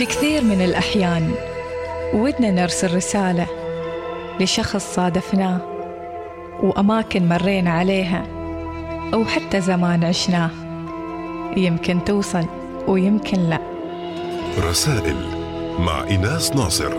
في كثير من الأحيان ودنا نرسل رسالة لشخص صادفناه وأماكن مرينا عليها أو حتى زمان عشناه. يمكن توصل ويمكن لا. رسائل مع إيناس ناصر.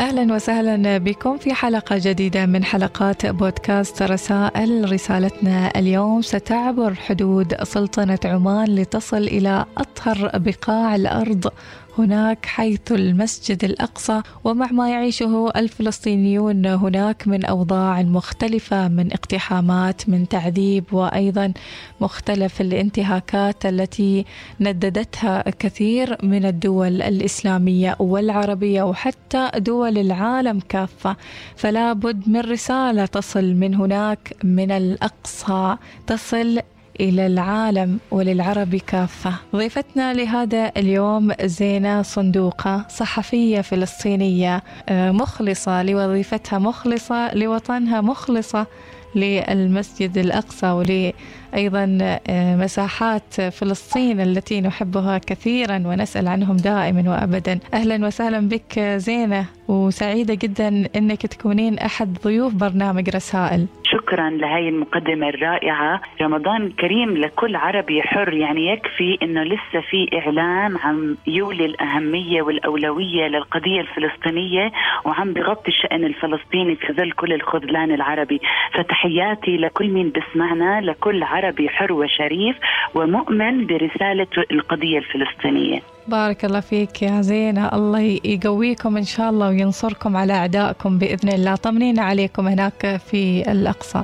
أهلا وسهلا بكم في حلقة جديدة من حلقات بودكاست رسائل. رسالتنا اليوم ستعبر حدود سلطنة عمان لتصل إلى أطهر بقاع الأرض هناك حيث المسجد الأقصى ومع ما يعيشه الفلسطينيون هناك من أوضاع مختلفة من اقتحامات من تعذيب وأيضا مختلف الانتهاكات التي نددتها كثير من الدول الإسلامية والعربية وحتى دول العالم كافة. فلا بد من رسالة تصل من هناك من الأقصى تصل إلى العالم وللعرب كافة. ضيفتنا لهذا اليوم زينة صندوقة صحفية فلسطينية آه، مخلصة لوظيفتها مخلصة لوطنها مخلصة للمسجد الأقصى ولأيضا آه، مساحات فلسطين التي نحبها كثيرا ونسأل عنهم دائما وأبدا. أهلا وسهلا بك زينة وسعيدة جدا أنك تكونين أحد ضيوف برنامج رسائل. شكرا لهي المقدمة الرائعة. رمضان كريم لكل عربي حر يعني يكفي إنه لسه في اعلام عم يولي الأهمية والأولوية للقضية الفلسطينية وعم بغطي الشأن الفلسطيني في ظل كل الخذلان العربي. فتحياتي لكل مين بسمعنا لكل عربي حر وشريف ومؤمن برسالة القضية الفلسطينية. بارك الله فيك يا زينة. الله يقويكم إن شاء الله وينصركم على أعدائكم بإذن الله. طمنينا عليكم هناك في الأقصى.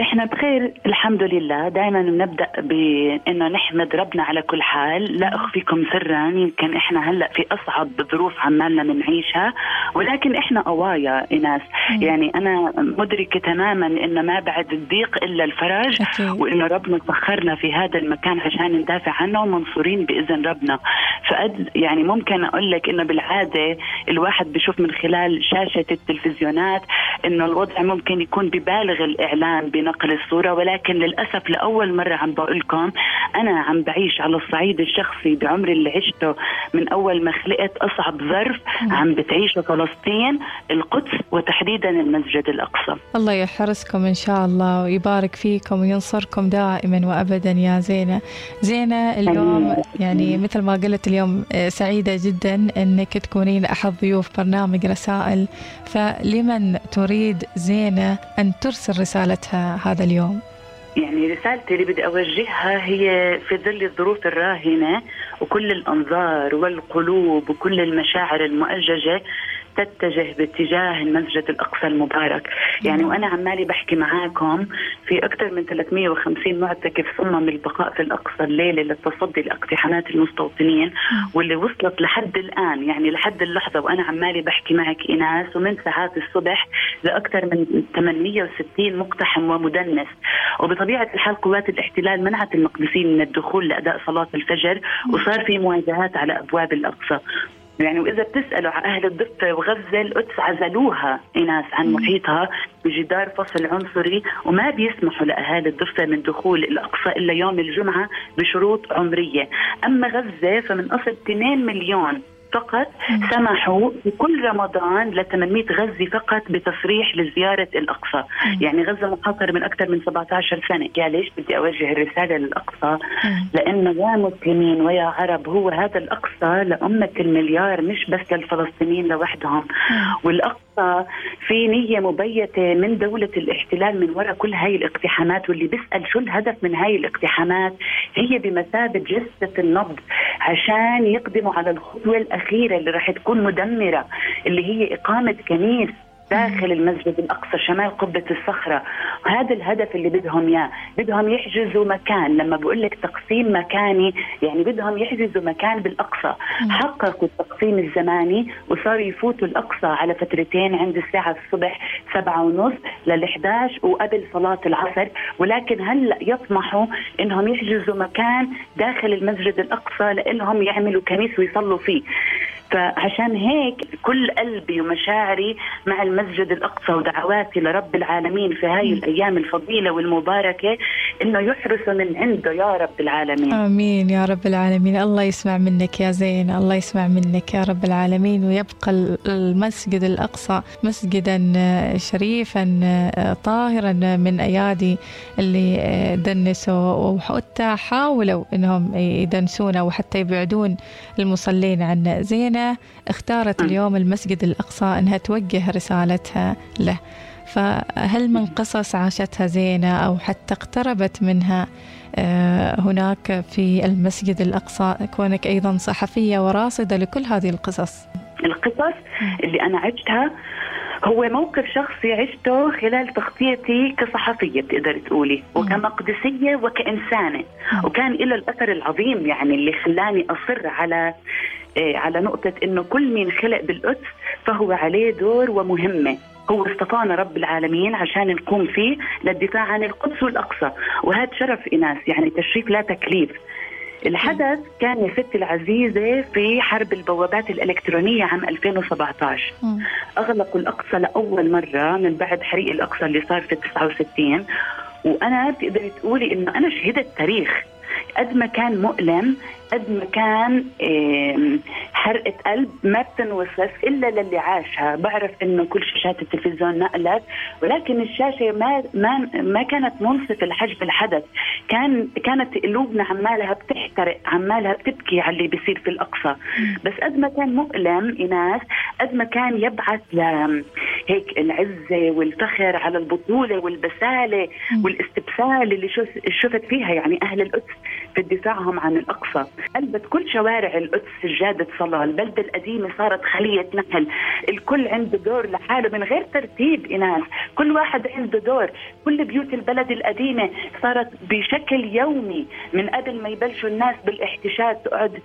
إحنا بخير الحمد لله. دائما بنبدا بانه نحمد ربنا على كل حال. لا أخفيكم سرا يمكن إحنا هلأ في أصعب ظروف عمالنا بنعيشها. ولكن إحنا قوايا ايناس يعني أنا مدركة تماما إنه ما بعد الضيق إلا الفرج وإنه ربنا سخرنا في هذا المكان عشان ندافع عنه ومنصورين بإذن ربنا. فأد يعني ممكن أقول لك إنه بالعادة الواحد بشوف من خلال شاشة التلفزيونات إنه الوضع ممكن يكون ببالغ الإعلام بنقل الصورة ولكن للأسف لأول مرة عم بقول لكم أنا عم بعيش على الصعيد الشخصي بعمري اللي عشته من أول ما خلقت أصعب ظرف عم بتعيشه فلسطين القدس وتحديدا المسجد الأقصى. الله يحرسكم إن شاء الله ويبارك فيكم وينصركم دائما وابدا يا زينة. زينة اليوم يعني مثل ما قلت اليوم آه، سعيدة جدا إنك تكونين أحد ضيوف برنامج رسائل. فلمن تريد زينة أن ترسل رسالتها هذا اليوم؟ يعني رسالتي اللي بدي أوجهها هي في ظل الظروف الراهنة وكل الأنظار والقلوب وكل المشاعر المؤججة تتجه باتجاه المسجد الأقصى المبارك. يعني وأنا عمالي بحكي معاكم في أكثر من 350 معتكف صمم البقاء في الأقصى الليلة للتصدي لاقتحامات المستوطنين واللي وصلت لحد الآن يعني لحد اللحظة وأنا عمالي بحكي معك إيناس ومن ساعات الصبح لأكثر من 860 مقتحم ومدنس. وبطبيعة الحال قوات الاحتلال منعت المقدسين من الدخول لأداء صلاة الفجر وصار في مواجهات على أبواب الأقصى. يعني وإذا بتسألوا عن أهل الضفة وغزه القدس عزلوها ايناس عن محيطها بجدار فصل عنصري وما بيسمحوا لاهالي الضفة من دخول الأقصى إلا يوم الجمعة بشروط عمرية، أما غزة فمن أصل 2 مليون فقط سمحوا في كل رمضان ل 800 غزي فقط بتصريح لزيارة الأقصى، يعني غزة محاصره من أكثر من 17 سنة، يا ليش بدي أوجه الرسالة للأقصى؟ لأنه يا مسلمين ويا عرب هو هذا الأقصى لأمة المليار مش بس للفلسطينيين لوحدهم، والأقصى في نية مبيتة من دولة الاحتلال من وراء كل هاي الاقتحامات واللي بيسأل شو الهدف من هاي الاقتحامات؟ هي بمثابة جثة النبض عشان يقدموا على الخطوة الأخيرة اللي راح تكون مدمرة اللي هي إقامة كنيس. داخل المسجد الأقصى شمال قبة الصخرة. هذا الهدف اللي بدهم إياه. بدهم يحجزوا مكان. لما بقول لك تقسيم مكاني يعني بدهم يحجزوا مكان بالأقصى. حققوا التقسيم الزماني وصاروا يفوتوا الأقصى على فترتين عند الساعة الصبح سبعة ونص لل 11 وقبل صلاة العصر. ولكن هلأ يطمحوا إنهم يحجزوا مكان داخل المسجد الأقصى لإنهم يعملوا كنيس ويصلوا فيه. فعشان هيك كل قلبي ومشاعري مع المسجد الأقصى ودعواتي لرب العالمين في هاي الأيام الفضيلة والمباركة إنه يحرسه من عنده يا رب العالمين. آمين يا رب العالمين. الله يسمع منك يا زين. الله يسمع منك يا رب العالمين. ويبقى المسجد الأقصى مسجدا شريفا طاهرا من أيادي اللي دنسوا وحتى حاولوا إنهم يدنسونه وحتى يبعدون المصلين عن اختارت اليوم المسجد الأقصى إنها توجه رسالتها له. فهل من قصص عاشتها زينة أو حتى اقتربت منها آه، هناك في المسجد الأقصى كونك أيضا صحفية وراصدة لكل هذه القصص؟ القصص اللي أنا عشتها هو موقف شخصي عشته خلال تغطيتي كصحفية بتقدر تقولي وكمقدسية وكإنسانة. وكان له الأثر العظيم يعني اللي خلاني أصر على على نقطة إنه كل مين خلق بالقدس فهو عليه دور ومهمة. هو اصطفانا رب العالمين عشان نقوم فيه للدفاع عن القدس والأقصى. وهذا شرف إناس يعني تشريف لا تكليف. الحدث كان يا ستي العزيزة في حرب البوابات الإلكترونية عام 2017 أغلقوا الأقصى لأول مرة من بعد حريق الأقصى اللي صار في 69 وأنا بتقدري تقولي إنه أنا شهدت تاريخ. قد ما كان مؤلم قد ما كان حرقة قلب ما بتنوصف إلا للي عاشها. بعرف إنه كل شاشات التلفزيون نقلت ولكن الشاشة ما ما ما كانت منصفة لحجم الحدث. كان كانت قلوبنا عمالها بتحترق عمالها بتبكي على اللي بيصير في الأقصى. بس قد ما كان مؤلم إناس قد ما كان يبعث ل هيك العزة والفخر على البطولة والبسالة والاستبسال اللي شفت فيها يعني أهل القدس في دفاعهم عن الأقصى. قلبت كل شوارع القدس سجادة صلاة البلدة القديمة صارت خلية نحل. الكل عنده دور لحاله من غير ترتيب إناس. كل واحد عنده دور. كل بيوت البلد القديمة صارت بشكل يومي من قبل ما يبلشوا الناس بالاحتشاد تقعد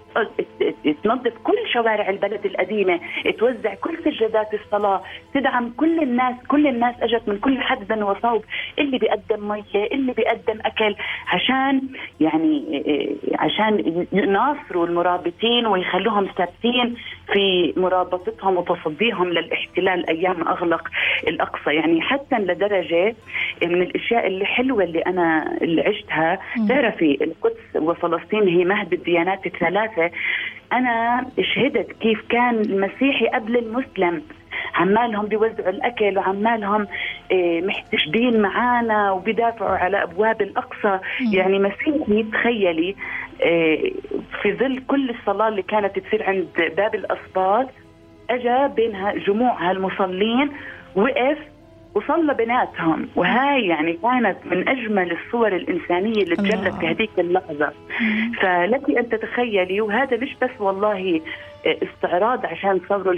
تنظف كل شوارع البلد القديمة توزع كل سجادات الصلاة تدعم كل الناس كل الناس اجت من كل حدب وصوب. اللي بيقدم مية اللي بيقدم أكل. عشان يعني عشان يناصروا المرابطين ويخلوهم ثابتين في مرابطتهم وتصديهم للاحتلال أيام أغلق الأقصى. يعني حتى لدرجة من الأشياء اللي حلوة اللي أنا اللي عشتها. تعرفي القدس وفلسطين هي مهد الديانات الثلاثة. أنا شهدت كيف كان المسيحي قبل المسلم. عمالهم بيوزعوا الأكل وعمالهم آه، محتشدين معانا وبيدافعوا على أبواب الأقصى. يعني مسيحي تخيلي آه، في ظل كل الصلاة اللي كانت تصير عند باب الأسباط اجى بين جموع هالمصلين وقف وصلى بناتهم وهاي يعني كانت من أجمل الصور الإنسانية اللي تجلت في هذيك اللحظه فلك أن تتخيلي وهذا مش بس والله استعراض عشان صوروا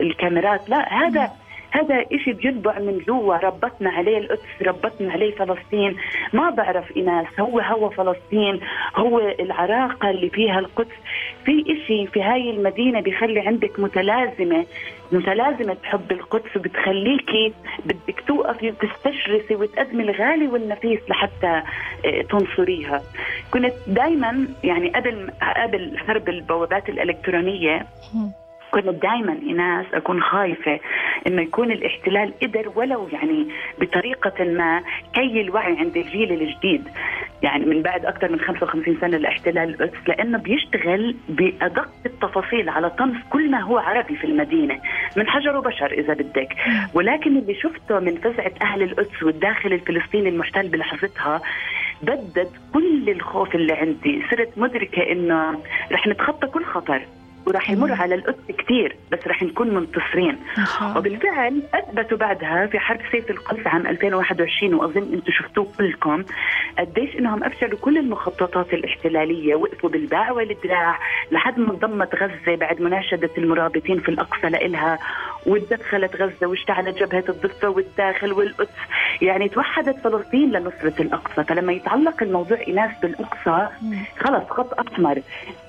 الكاميرات لا هذا هذا إشي بينبع من جوا ربطنا عليه القدس ربطنا عليه فلسطين. ما بعرف إناس هو هو فلسطين هو العراقة اللي فيها القدس. في إشي في هاي المدينة بيخلي عندك متلازمة متلازمة حب القدس وبتخليكي بدك توقفي وتستشرسي وتقدمي الغالي والنفيس لحتى آه، تنصريها. كنت دائما يعني قبل قبل حرب البوابات الإلكترونية كنت دائما ايناس أكون خايفة إنه يكون الاحتلال قدر ولو يعني بطريقة ما كي الوعي عند الجيل الجديد. يعني من بعد أكثر من 55 سنة لاحتلال القدس لأنه بيشتغل بأدق التفاصيل على طمس كل ما هو عربي في المدينة من حجر وبشر إذا بدك. ولكن اللي شفته من فزعة أهل القدس والداخل الفلسطيني المحتل بلحظتها بدد كل الخوف اللي عندي. صرت مدركة إنه رح نتخطى كل خطر. وراح يمر على القدس كثير بس راح نكون منتصرين. وبالفعل أثبتوا بعدها في حرب سيف القدس عام 2021 وأظن أنتم شفتوه كلكم قديش إنهم أفشلوا كل المخططات الاحتلالية وقفوا بالباع والدراع لحد ما انضمت غزة بعد مناشدة المرابطين في الأقصى لإلها وتدخلت غزة واشتعلت جبهة الضفة والداخل والقدس. يعني توحدت فلسطين لنصرة الأقصى. فلما يتعلق الموضوع ايناس بالأقصى خلص خط أحمر.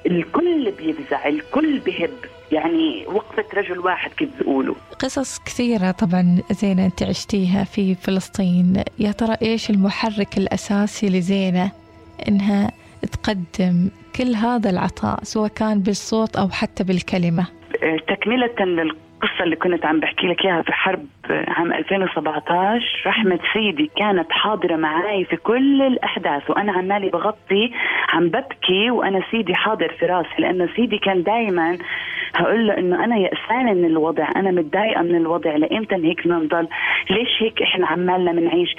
الكل بيفزع الكل بهب يعني وقفة رجل واحد كيف بيقولوا. قصص كثيرة طبعا زينة أنت عشتيها في فلسطين. يا ترى إيش المحرك الأساسي لزينة إنها تقدم كل هذا العطاء سواء كان بالصوت أو حتى بالكلمة؟ تكملة القصة اللي كنت عم بحكي لك إياها في حرب عام 2017 رحمة سيدي كانت حاضرة معي في كل الأحداث وأنا عمالي بغطي عم ببكي وأنا سيدي حاضر في راسي لأنه سيدي كان دائما هقول له إنه أنا يأسانة من الوضع أنا متضايقة من الوضع لإمتى هيك نضل؟ ليش هيك إحنا عمالنا بنعيش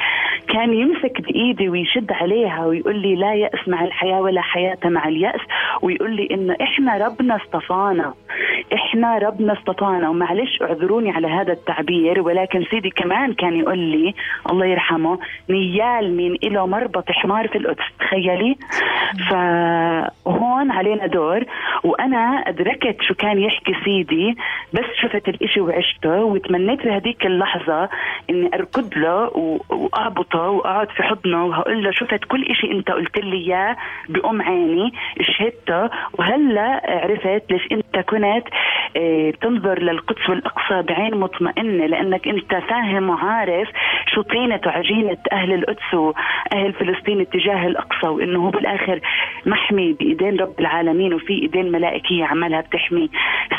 كان يمسك بإيدي ويشد عليها ويقول لي لا يأس مع الحياة ولا حياة مع اليأس ويقول لي إنه إحنا ربنا اصطفانا إحنا ربنا اصطفانا ومعلش اعذروني على هذا التعبير ولكن سيدي كمان كان يقول لي الله يرحمه نيال مين له مربط حمار في القدس تخيلي؟ فهون علينا دور وأنا أدركت شو كان يحكي سيدي بس شفت الإشي وعشته وتمنيت في هذيك اللحظة إني أركض له واعبطه وأقعد في حضنه وهقول له شفت كل إشي أنت قلت لي إياه بأم عيني شهدته وهلأ عرفت ليش أنت كنت آه تنظر للقدس والاقصى بعين مطمئنة لأنك أنت فاهم وعارف شو طينة وعجينة أهل القدس وأهل فلسطين اتجاه الأقصى وإنه هو بالآخر محمي بإيدين رب العالمين وفي إيدين ملائكية عمالها بتحميه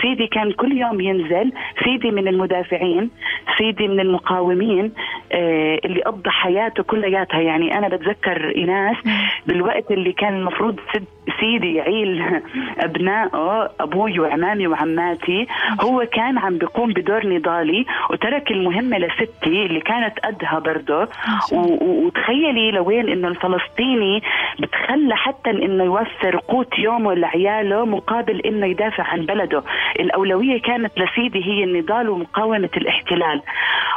سيدي كان كل يوم ينزل سيدي من المدافعين سيدي من المقاومين اللي قضى حياته كلياتها. يعني أنا بتذكر إيناس بالوقت اللي كان المفروض سيدي يعيل أبنائه أبوي وعمامي وعماتي. هو كان عم بيقوم بدور نضالي وترك المهمة لستي اللي كانت قدها برضه. وتخيلي لوين إنه الفلسطيني بتخلى حتى إنه يوفر قوت يومه لعياله مقابل إنه يدافع عن بلده. الأولوية كانت لسيدي هي النضال ومقاومة الاحتلال.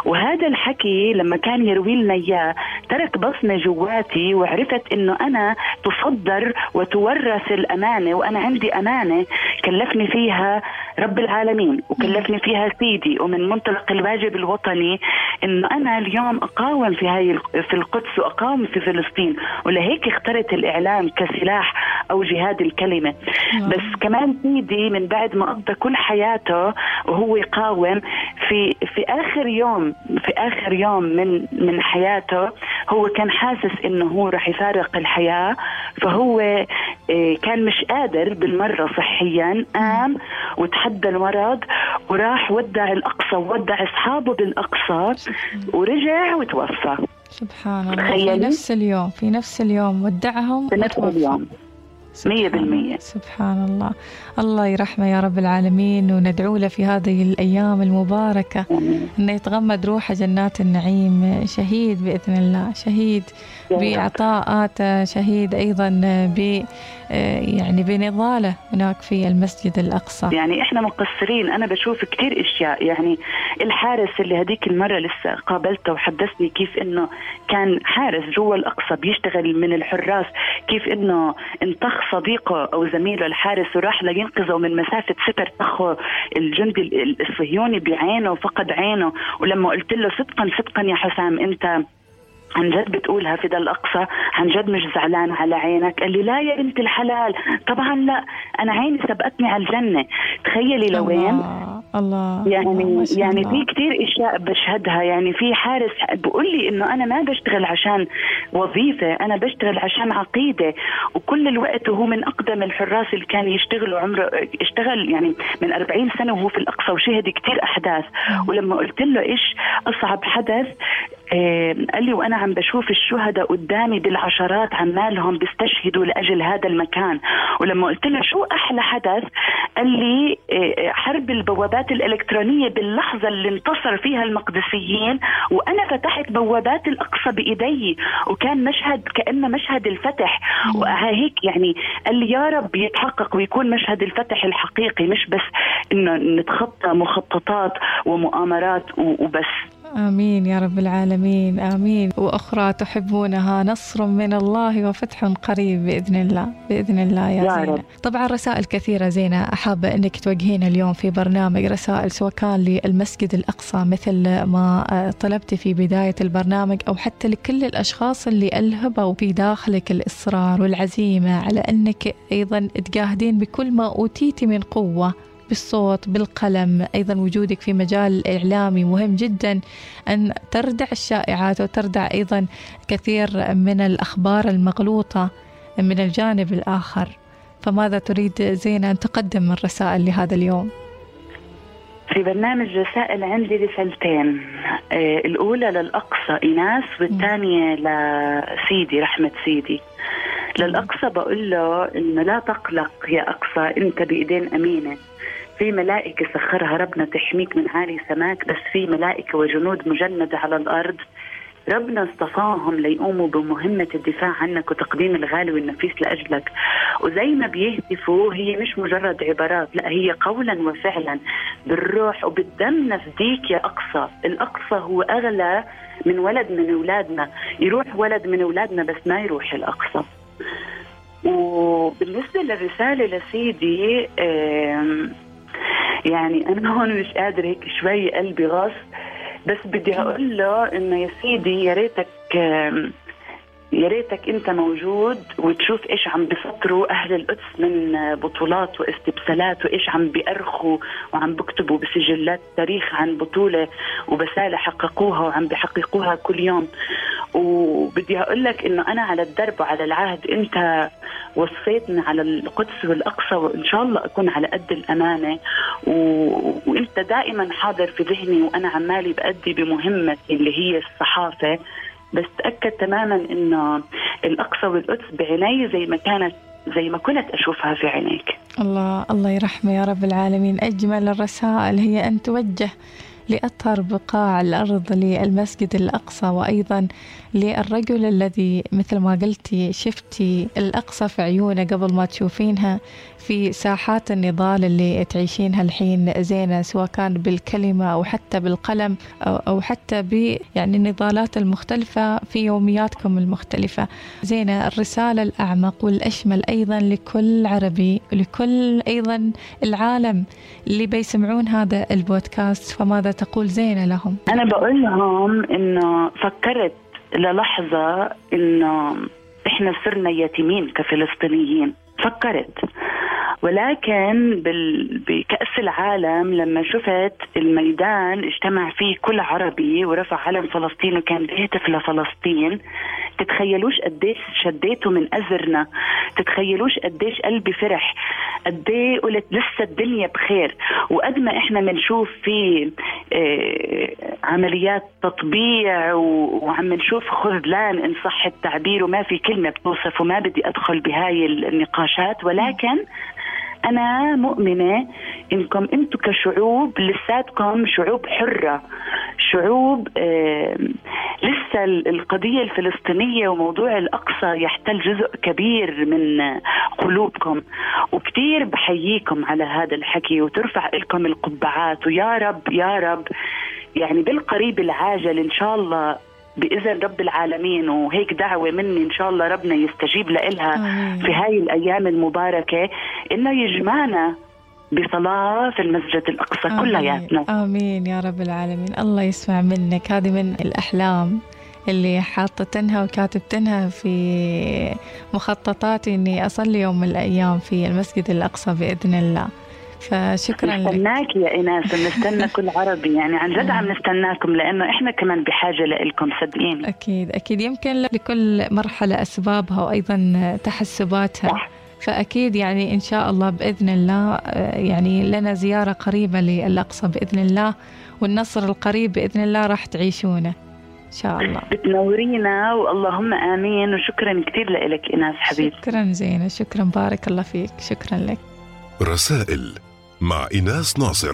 وهذا الحكي لما كان يروي لنا إياه ترك بصمة جواتي وعرفت إنه أنا تصدر وتورث الأمانة وأنا عندي أمانة كلفني فيها رب العالمين وكلفني فيها سيدي ومن منطلق الواجب الوطني إنه أنا اليوم أقاوم في هاي في القدس وأقاوم في فلسطين. ولهيك اخترت الإعلام كسلاح أو جهاد الكلمة. بس كمان سيدي من بعد ما قضى كل حياته وهو يقاوم في في آخر يوم في آخر يوم من من حياته هو كان حاسس إنه هو راح يفارق الحياة. فهو آه، كان مش قادر بالمرة صحيا قام وتحدى المرض وراح ودع الأقصى وودع أصحابه بالأقصى ورجع وتوفى. سبحان الله في نفس اليوم في نفس اليوم ودعهم في نفس اليوم. مية بالمية. سبحان الله. الله يرحمه يا رب العالمين وندعو له في هذه الأيام المباركة أنه يتغمد روحه جنات النعيم شهيد بإذن الله شهيد بعطاءاته شهيد أيضا ب يعني بنضاله هناك في المسجد الأقصى. يعني إحنا مقصرين. أنا بشوف كثير أشياء. يعني الحارس اللي هذيك المرة لسه قابلته وحدثني كيف إنه كان حارس جوا الأقصى بيشتغل من الحراس كيف إنه انطخ صديقه أو زميله الحارس وراح لينقذه من مسافة ستر طخه الجندي الصهيوني بعينه وفقد عينه. ولما قلت له صدقا صدقا يا حسام أنت عن جد بتقولها في ده الأقصى عن جد مش زعلان على عينك. قال لي لا يا بنت الحلال. طبعا لا. أنا عيني سبقتني على الجنة. تخيلي لوين الله, يعني الله يعني الله. في كثير أشياء بشهدها. يعني في حارس بقول لي إنه أنا ما بشتغل عشان وظيفة أنا بشتغل عشان عقيدة. وكل الوقت وهو من أقدم الحراس اللي كان يشتغل عمره اشتغل يعني من 40 سنة وهو في الأقصى وشهد كثير أحداث. ولما قلت له إيش أصعب حدث قال لي وأنا عم بشوف الشهداء قدامي بالعشرات عمالهم بيستشهدوا لأجل هذا المكان. ولما قلت له شو أحلى حدث قال لي آه، حرب البوابات الإلكترونية باللحظة اللي انتصر فيها المقدسيين وأنا فتحت بوابات الأقصى بإيدي وكان مشهد كانه مشهد الفتح. وهيك يعني قال لي يا رب يتحقق ويكون مشهد الفتح الحقيقي مش بس إنه نتخطى مخططات ومؤامرات وبس. آمين يا رب العالمين آمين. وأخرى تحبونها نصر من الله وفتح قريب بإذن الله بإذن الله يا, يا زينة. رب. طبعا رسائل كثيرة زينة. حابة أنك توجهين اليوم في برنامج رسائل سواء كان للمسجد الأقصى مثل ما آه، طلبت في بداية البرنامج أو حتى لكل الأشخاص اللي ألهبوا في داخلك الإصرار والعزيمة على أنك أيضا تجاهدين بكل ما أوتيتي من قوة. بالصوت بالقلم. أيضا وجودك في مجال الإعلامي مهم جدا أن تردع الشائعات وتردع أيضا كثير من الأخبار المغلوطة من الجانب الآخر. فماذا تريد زينة أن تقدم من رسائل لهذا اليوم؟ في برنامج رسائل عندي رسالتين آه الأولى للأقصى إيناس والثانية لسيدي رحمة سيدي. للأقصى بقول له إنه لا تقلق يا أقصى أنت بإيدين أمينة. في ملائكة سخرها ربنا تحميك من عالي سماك بس في ملائكة وجنود مجندة على الأرض. ربنا اصطفاهم ليقوموا بمهمة الدفاع عنك وتقديم الغالي والنفيس لأجلك. وزي ما بيهتفوا هي مش مجرد عبارات لا هي قولا وفعلا بالروح وبالدم نفديك يا أقصى. الأقصى هو أغلى من ولد من أولادنا. يروح ولد من أولادنا بس ما يروح الأقصى. وبالنسبة للرسالة لسيدي يعني أنا هون مش قادر هيك شوي قلبي غص بس بدي أقول له إنه يا سيدي يا ريتك يا ريتك أنت موجود وتشوف إيش عم بفكروا أهل القدس من بطولات واستبسالات وإيش عم بيأرخوا وعم بكتبوا بسجلات تاريخ عن بطولة وبسالة حققوها وعم بيحققوها كل يوم. وبدي أقول لك إنه أنا على الدرب وعلى العهد أنت وصيتني على القدس والأقصى وإن شاء الله أكون على قد الأمانة. و... وإنت دائما حاضر في ذهني وأنا عمالي بأدي بمهمتي اللي هي الصحافة. بس تأكد تماما انه الأقصى والقدس بعيني زي ما كانت زي ما كنت أشوفها في عينيك. الله الله يرحمه يا رب العالمين. أجمل الرسائل هي أن توجه لأطهر بقاع الأرض للمسجد الأقصى وأيضا للرجل الذي مثل ما قلتي شفتي الأقصى في عيونه قبل ما تشوفينها في ساحات النضال اللي تعيشينها الحين زينة سواء كان بالكلمة أو حتى بالقلم أو, حتى ب يعني النضالات المختلفة في يومياتكم المختلفة. زينة الرسالة الأعمق والأشمل أيضا لكل عربي لكل أيضا العالم اللي بيسمعون هذا البودكاست. فماذا تقول زينة لهم؟ أنا بقول لهم إنه فكرت للحظة إنه إحنا صرنا يتيمين كفلسطينيين فكرت ولكن بال... بكأس العالم لما شفت الميدان اجتمع فيه كل عربي ورفع علم فلسطين وكان بيهتف لفلسطين تتخيلوش قديش شديته من أزرنا. تتخيلوش قديش قلبي فرح. قديه قلت لسه الدنيا بخير. وقد ما إحنا بنشوف في آه عمليات تطبيع وعم نشوف خذلان إن صح التعبير وما في كلمة بتوصف وما بدي أدخل بهاي النقاشات. ولكن أنا مؤمنة إنكم أنتم كشعوب لساتكم شعوب حرة. شعوب آه لسه القضية الفلسطينية وموضوع الأقصى يحتل جزء كبير من قلوبكم. وكثير بحييكم على هذا الحكي وترفع لكم القبعات. ويا رب يا رب يعني بالقريب العاجل إن شاء الله بإذن رب العالمين. وهيك دعوة مني إن شاء الله ربنا يستجيب لها في هاي الأيام المباركة إنه يجمعنا بصلاة في المسجد الأقصى كلياتنا. آمين يا رب العالمين. الله يسمع منك. هذه من الأحلام. اللي حاطتنها وكاتبتنها في مخططاتي إني أصلي يوم من الأيام في المسجد الأقصى بإذن الله. فشكرا لك. نستناك يا إيناس ونستنى كل عربي. يعني عن جد عم نستناكم لأنه إحنا كمان بحاجة لكم صدقيني. أكيد أكيد. يمكن لكل مرحلة أسبابها وأيضا تحسباتها. صح. فأكيد يعني إن شاء الله بإذن الله يعني لنا زيارة قريبة للأقصى بإذن الله والنصر القريب بإذن الله راح تعيشونه شاء الله. بتنورينا واللهم آمين وشكرا كثير لك إناس حبيبي شكرا زينة شكرا بارك الله فيك. شكرا لك. رسائل مع إناس ناصر.